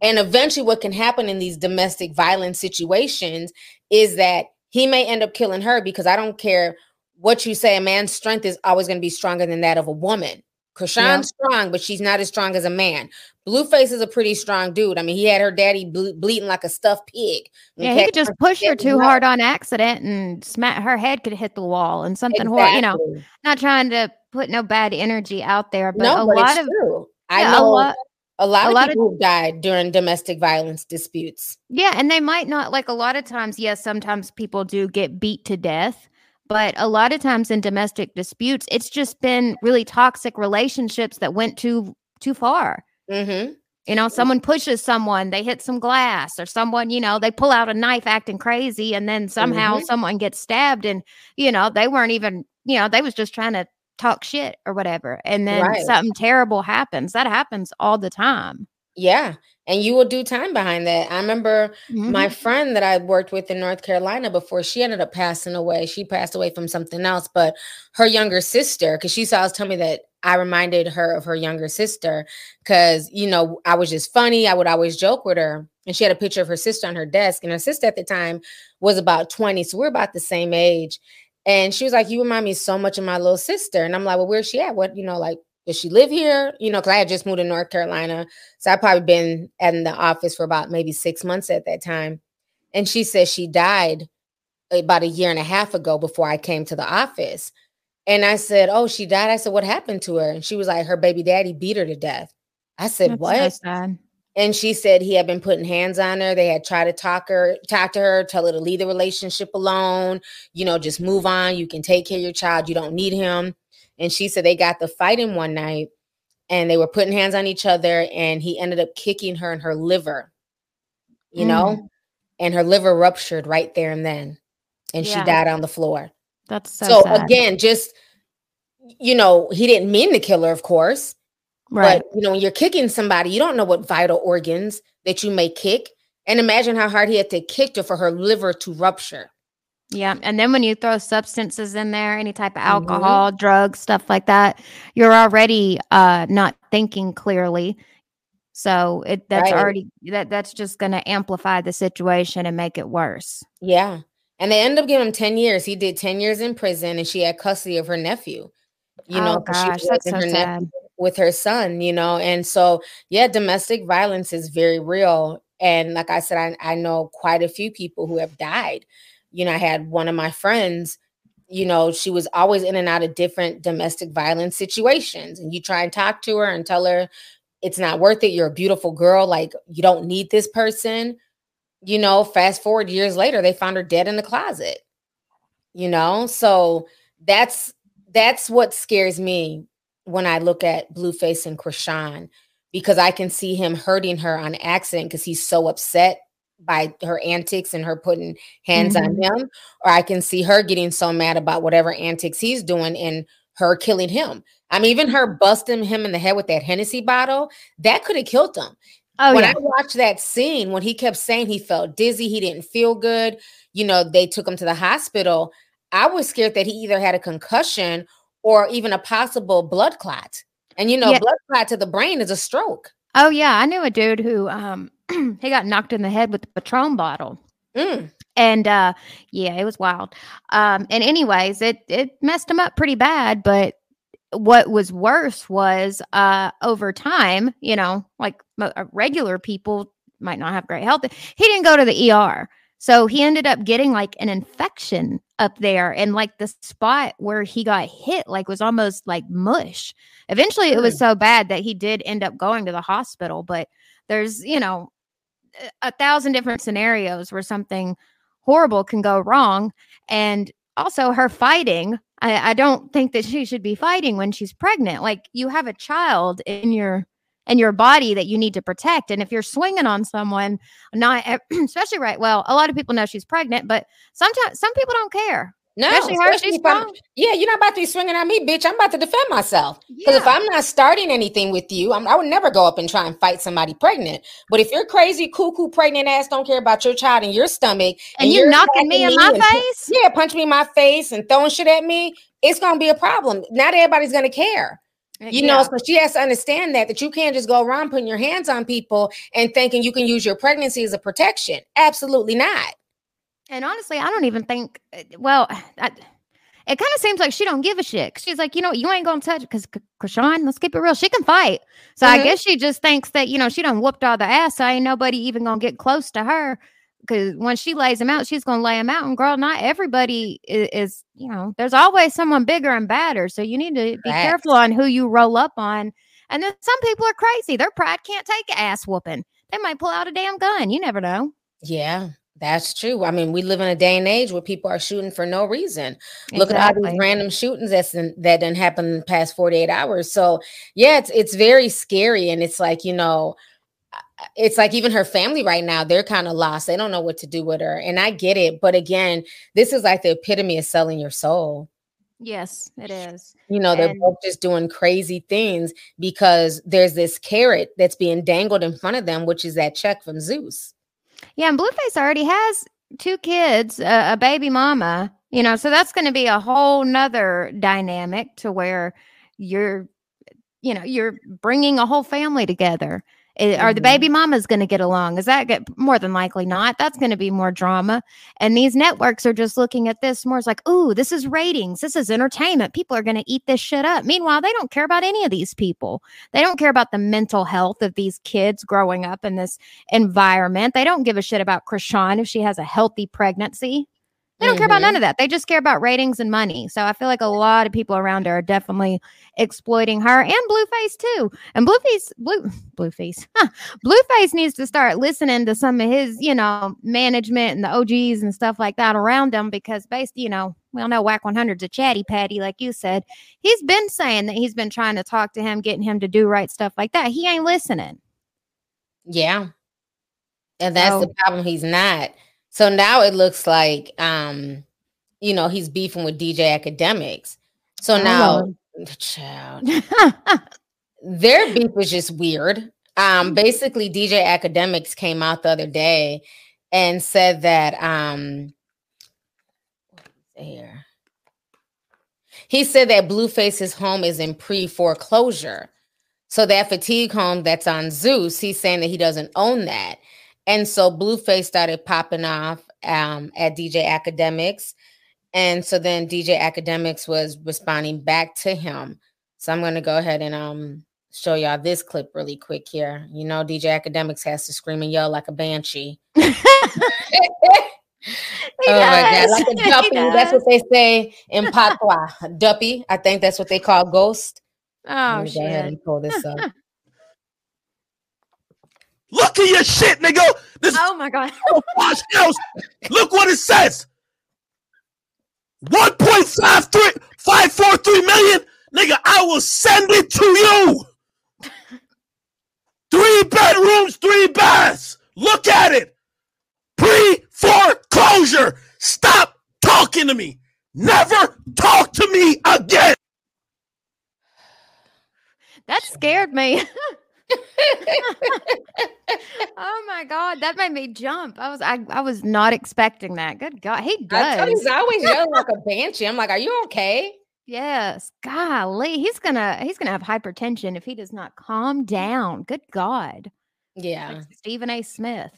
And eventually, what can happen in these domestic violence situations is that he may end up killing her because I don't care what you say, a man's strength is always going to be stronger than that of a woman. Chrisean's yeah. strong, but she's not as strong as a man. Blueface is a pretty strong dude. I mean, he had her daddy ble- bleeding like a stuffed pig. Yeah, he could just push her too hard on accident and smack her head could hit the wall and something exactly. horrible. You know, not trying to put no bad energy out there, but no, a but lot of true. I yeah, know a lot, a lot a of lot people of, died during domestic violence disputes. Yeah, and they might not like a lot of times. Yes, sometimes people do get beat to death, but a lot of times in domestic disputes, it's just been really toxic relationships that went too too far. Mm-hmm. You know, someone pushes someone, they hit some glass, or someone, you know, they pull out a knife acting crazy, and then somehow mm-hmm. someone gets stabbed, and you know, they weren't even, you know, they was just trying to talk shit or whatever, and then right. something terrible happens. That happens all the time. Yeah. And you will do time behind that. I remember mm-hmm. my friend that I worked with in North Carolina before she ended up passing away. She passed away from something else, but her younger sister, because she saw us tell me that I reminded her of her younger sister because, you know, I was just funny. I would always joke with her. And she had a picture of her sister on her desk. And her sister at the time was about 20. So we're about the same age. And she was like, You remind me so much of my little sister. And I'm like, Well, where's she at? What, you know, like, does she live here? You know, because I had just moved to North Carolina. So I've probably been in the office for about maybe six months at that time. And she says she died about a year and a half ago before I came to the office. And I said, Oh, she died. I said, What happened to her? And she was like, Her baby daddy beat her to death. I said, That's What? So and she said he had been putting hands on her. They had tried to talk her, talk to her, tell her to leave the relationship alone, you know, just move on. You can take care of your child. You don't need him. And she said they got the fighting one night and they were putting hands on each other and he ended up kicking her in her liver, you mm. know, and her liver ruptured right there and then. And yeah. she died on the floor. That's so, so again, just you know, he didn't mean to kill her, of course. Right. But you know, when you're kicking somebody, you don't know what vital organs that you may kick. And imagine how hard he had to kick her for her liver to rupture. Yeah. And then when you throw substances in there, any type of mm-hmm. alcohol, mm-hmm. drugs, stuff like that, you're already uh not thinking clearly. So it that's right. already that that's just gonna amplify the situation and make it worse. Yeah. And they end up giving him 10 years. He did 10 years in prison and she had custody of her nephew. You oh, know, gosh, that's so sad. with her son, you know. And so, yeah, domestic violence is very real. And like I said, I, I know quite a few people who have died. You know, I had one of my friends, you know, she was always in and out of different domestic violence situations. And you try and talk to her and tell her it's not worth it. You're a beautiful girl. Like, you don't need this person you know, fast forward years later, they found her dead in the closet. You know, so that's that's what scares me when I look at Blueface and Chrisean because I can see him hurting her on accident because he's so upset by her antics and her putting hands mm-hmm. on him, or I can see her getting so mad about whatever antics he's doing and her killing him. I mean, even her busting him in the head with that Hennessy bottle, that could have killed him. Oh, when yeah. I watched that scene, when he kept saying he felt dizzy, he didn't feel good, you know, they took him to the hospital. I was scared that he either had a concussion or even a possible blood clot. And you know, yeah. blood clot to the brain is a stroke. Oh yeah, I knew a dude who um he got knocked in the head with a Patron bottle. Mm. And uh yeah, it was wild. Um and anyways, it it messed him up pretty bad, but what was worse was uh over time you know like uh, regular people might not have great health he didn't go to the er so he ended up getting like an infection up there and like the spot where he got hit like was almost like mush eventually it was so bad that he did end up going to the hospital but there's you know a thousand different scenarios where something horrible can go wrong and also her fighting I, I don't think that she should be fighting when she's pregnant. Like you have a child in your in your body that you need to protect. And if you're swinging on someone, not especially right, well, a lot of people know she's pregnant, but sometimes some people don't care. No, Especially her, especially she's if I'm- strong. Yeah, you're not about to be swinging at me, bitch. I'm about to defend myself. Because if I'm not starting anything with you, I'm, I would never go up and try and fight somebody pregnant. But if you're crazy, cuckoo, pregnant ass, don't care about your child and your stomach, And you you're knocking me in my and face? yeah, punch me in my face and throwing shit at me, it's gonna be a problem. Not everybody's gonna care. You know, so she has to understand that that you can't just go around putting your hands on people and thinking you can use your pregnancy as a protection. Absolutely not. And honestly, I don't even think. uh, Well, I, it kind of seems like she don't give a shit. She's like, you know, you ain't gonna touch because Chrisean. Let's keep it real. She can fight. So I Mhm. guess she just thinks that you know she done whooped all the ass. So ain't nobody even gonna get close to her. Because when she lays them out, she's gonna lay them out. And girl, not everybody is, is you know. There's always someone bigger and badder. So you need to be Facts. careful on who you roll up on. And then some people are crazy. Their pride can't take ass whooping. They might pull out a damn gun. You never know. Yeah, that's true. I mean, we live in a day and age where people are shooting for no reason. Look at all these random shootings that's in, that didn't happen in the past 48 hours. So yeah, it's it's very scary. And it's like, you know, it's like even her family right now, they're kind of lost. They don't know what to do with her. And I get it. But again, this is like the epitome of selling your soul. Yes, it is. You know, they're And- both just doing crazy things because there's this carrot that's being dangled in front of them, which is that check from Zeus. Yeah, and Blueface already has two kids, uh, a baby mama, you know, so that's going to be a whole nother dynamic to where you're, you know, you're bringing a whole family together. I- Are the Mhm. baby mamas going to get along? Is that get, more than likely not? That's going to be more drama. And these networks are just looking at this more as like, ooh, this is ratings. This is entertainment. People are going to eat this shit up. Meanwhile, they don't care about any of these people. They don't care about the mental health of these kids growing up in this environment. They don't give a shit about Chrisean if she has a healthy pregnancy. They don't care about none of mm-hmm. that. They just care about ratings and money. So I feel like a lot of people around her are definitely exploiting her and Blueface too. And Blueface, Blue, Blueface, huh, Blueface needs to start listening to some of his, you know, management and the OGs and stuff like that around him because based, you know, we all know Wack 100's a chatty patty, like you said. He's been saying that he's been trying to talk to him, getting him to do right stuff like that. He ain't listening. Yeah. And that's So- the problem. He's not. So now it looks like um, you know, he's beefing with DJ Akademiks. So now child, their beef was just weird. Um, basically, DJ Akademiks came out the other day and said that um what is here. He said that Blueface's home is in pre-foreclosure. So that fatigue home that's on Zeus, he's saying that he doesn't own that. And so Blueface started popping off um, at DJ Akademiks. And so then DJ Akademiks was responding back to him. So I'm going to go ahead and um show y'all this clip really quick here. You know, DJ Akademiks has to scream and yell like a banshee. He oh my god, like a duppy. That's what they say in patois. Duppy. I think that's what they call ghost. Oh Let me go ahead and pull this up. Look at your shit, nigga. This Oh my god. Look what it says. 1.53 543 million. Nigga, I will send it to you. Three bedrooms, three baths. Look at it. Pre foreclosure. Stop talking to me. Never talk to me again. That scared me. oh my god, that made me jump. I was I, I was not expecting that. Good God, he I tell you, does. he's always yelling like a banshee. I'm like, are you okay? Yes, golly, he's gonna he's gonna have hypertension if he does not calm down. Good God, Yeah. like Stephen A. Smith.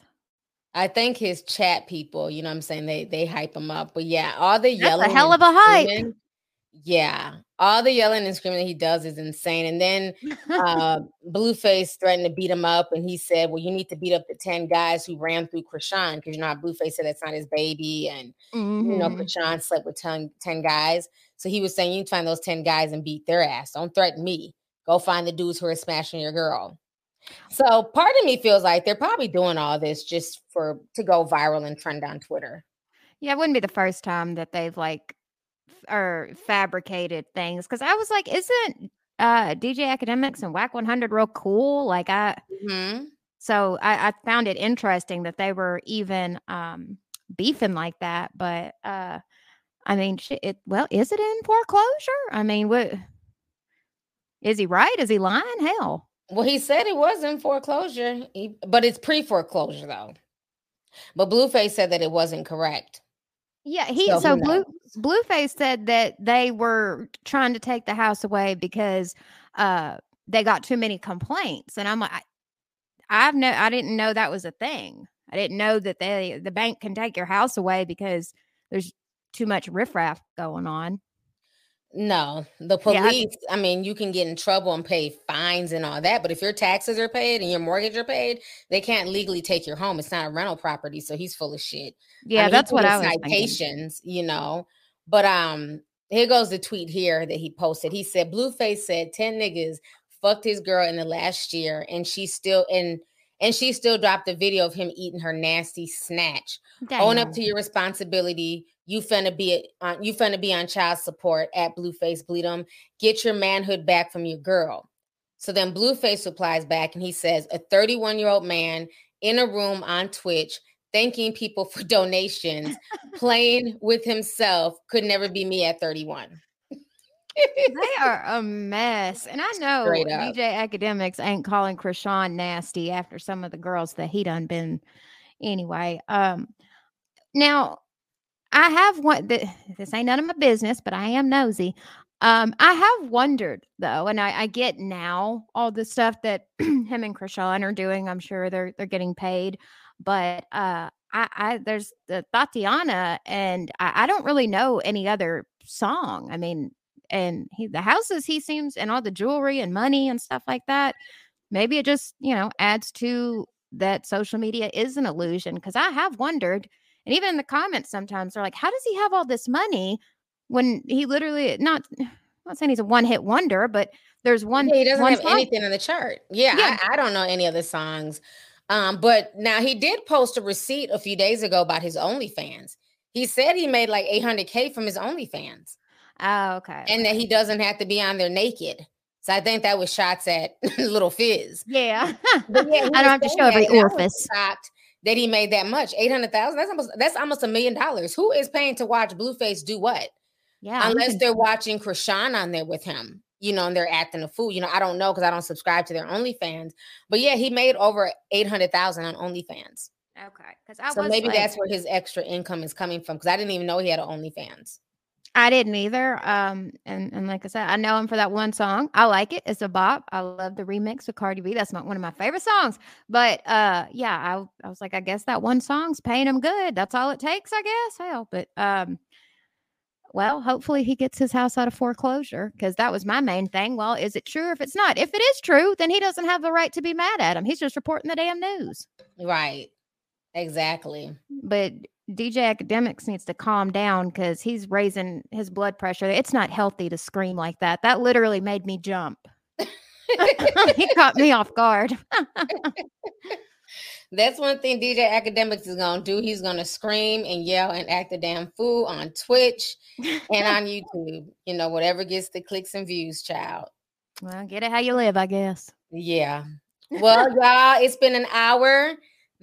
I think his chat people, you know what I'm saying, they they hype him up. But yeah, all the yelling. a hell of a hype. Yeah. All the yelling and screaming that he does is insane. And then uh, Blueface threatened to beat him up, and he said, "Well, you need to beat up the ten guys who ran through Chrisean because you know how Blueface said that's not his baby, and you know Mhm. Chrisean slept with 10, 10 guys. So he was saying, you need to find those ten guys and beat their ass. Don't threaten me. Go find the dudes who are smashing your girl." So part of me feels like they're probably doing all this just for to go viral and trend on Twitter. Yeah, it wouldn't be the first time that they've like or fabricated things because I was like, isn't uh DJ Akademiks and Wack 100 real cool? Like I Mhm. so I, I found it interesting that they were even um beefing like that. But uh I mean, it, well, is it in foreclosure? I mean, what is he right? Is he lying? Hell. Well, he said it was in foreclosure, he, but it's pre foreclosure though. But Blueface said that it wasn't correct. Yeah, he so, so Blue Blueface said that they were trying to take the house away because uh they got too many complaints, and I'm like, I, I've no, I didn't know that was a thing. I didn't know that they the bank can take your house away because there's too much riffraff going on. No, the police, yeah. I mean, you can get in trouble and pay fines and all that, but if your taxes are paid and your mortgage are paid, they can't legally take your home. It's not a rental property, so he's full of shit. Yeah, I mean, that's what I was citations, thinking. you know. But um, here goes the tweet here that he posted. He said, "Blueface said ten niggas fucked his girl in the last year, and she still and and she still dropped a video of him eating her nasty snatch. Damn. Own up to your responsibility." You finna be on you finna be on child support at Blueface Bleed 'em. Get your manhood back from your girl. So then Blueface replies back and he says, a 31 year old man in a room on Twitch thanking people for donations, playing with himself could never be me at 31. they are a mess. And I know DJ Akademiks ain't calling Chrisean nasty after some of the girls that he done been anyway. Um now I have one. This ain't none of my business, but I am nosy. Um, I have wondered though, and I, I get now all the stuff that him and Chrisean are doing. I'm sure they're they're getting paid, but uh, I, I there's the Thotiana, and I, I don't really know any other song. I mean, and he the houses he seems and all the jewelry and money and stuff like that. Maybe it just you know adds to that social media is an illusion because I have wondered and even in the comments, sometimes they're like, how does he have all this money when he literally not I'm not saying he's a one hit wonder, but there's one. Yeah, he doesn't one have song. anything on the chart. Yeah, yeah. I, I, don't know any other songs. Um, but now he did post a receipt a few days ago about his OnlyFans. He said he made like 800k from his OnlyFans. Oh, okay. And that he doesn't have to be on there naked. So I think that was shots at Little Fizz. Yeah. yeah I don't have to show every orifice. Shocked that he made that much 800,000 that's almost that's almost a million dollars. Who is paying to watch Blueface do what? Yeah unless they're watching Chrisean on there with him you know and they're acting a fool. You know I don't know because I don't subscribe to their OnlyFans but yeah he made over 800,000 on OnlyFans. Okay because I so maybe like, that's where his extra income is coming from because I didn't even know he had an OnlyFans I didn't either. Um, and, and like I said, I know him for that one song. I like it. It's a bop. I love the remix with Cardi B. That's my, one of my favorite songs. But uh, yeah, I, I was like, I guess that one song's paying him good. That's all it takes, I guess. Hell, but um, well, hopefully he gets his house out of foreclosure because that was my main thing. Well, is it true? If it's not, if it is true, then he doesn't have the right to be mad at him. He's just reporting the damn news. Right. Exactly. But DJ Akademiks needs to calm down because he's raising his blood pressure. It's not healthy to scream like that. That literally made me jump. he caught me off guard. That's one thing DJ Akademiks is gonna do. He's gonna scream and yell and act a damn fool on Twitch and on YouTube. You know, whatever gets the clicks and views, child. Well, get it how you live, I guess. Yeah. Well, y'all, it's been an hour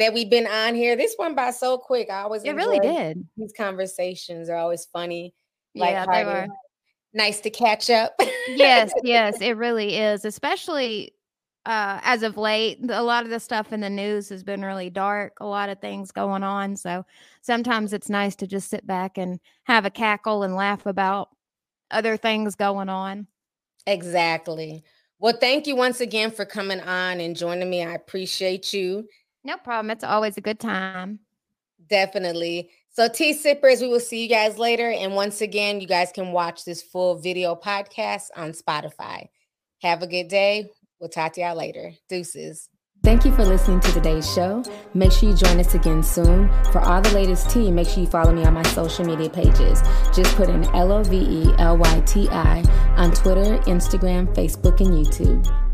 that we've been on here. This went by so quick. I always it really did. These conversations are always funny. Yeah, they were nice to catch up. yes, yes, it really is. Especially uh, as of late, a lot of the stuff in the news has been really dark. A lot of things going on. So sometimes it's nice to just sit back and have a cackle and laugh about other things going on. Exactly. Well, thank you once again for coming on and joining me. I appreciate you. No problem. It's always a good time. Definitely. So, tea sippers, we will see you guys later. And once again, you guys can watch this full video podcast on Spotify. Have a good day. We'll talk to y'all later. Deuces. Thank you for listening to today's show. Make sure you join us again soon. For all the latest tea, make sure you follow me on my social media pages. Just put in L O V E L Y T I on Twitter, Instagram, Facebook, and YouTube.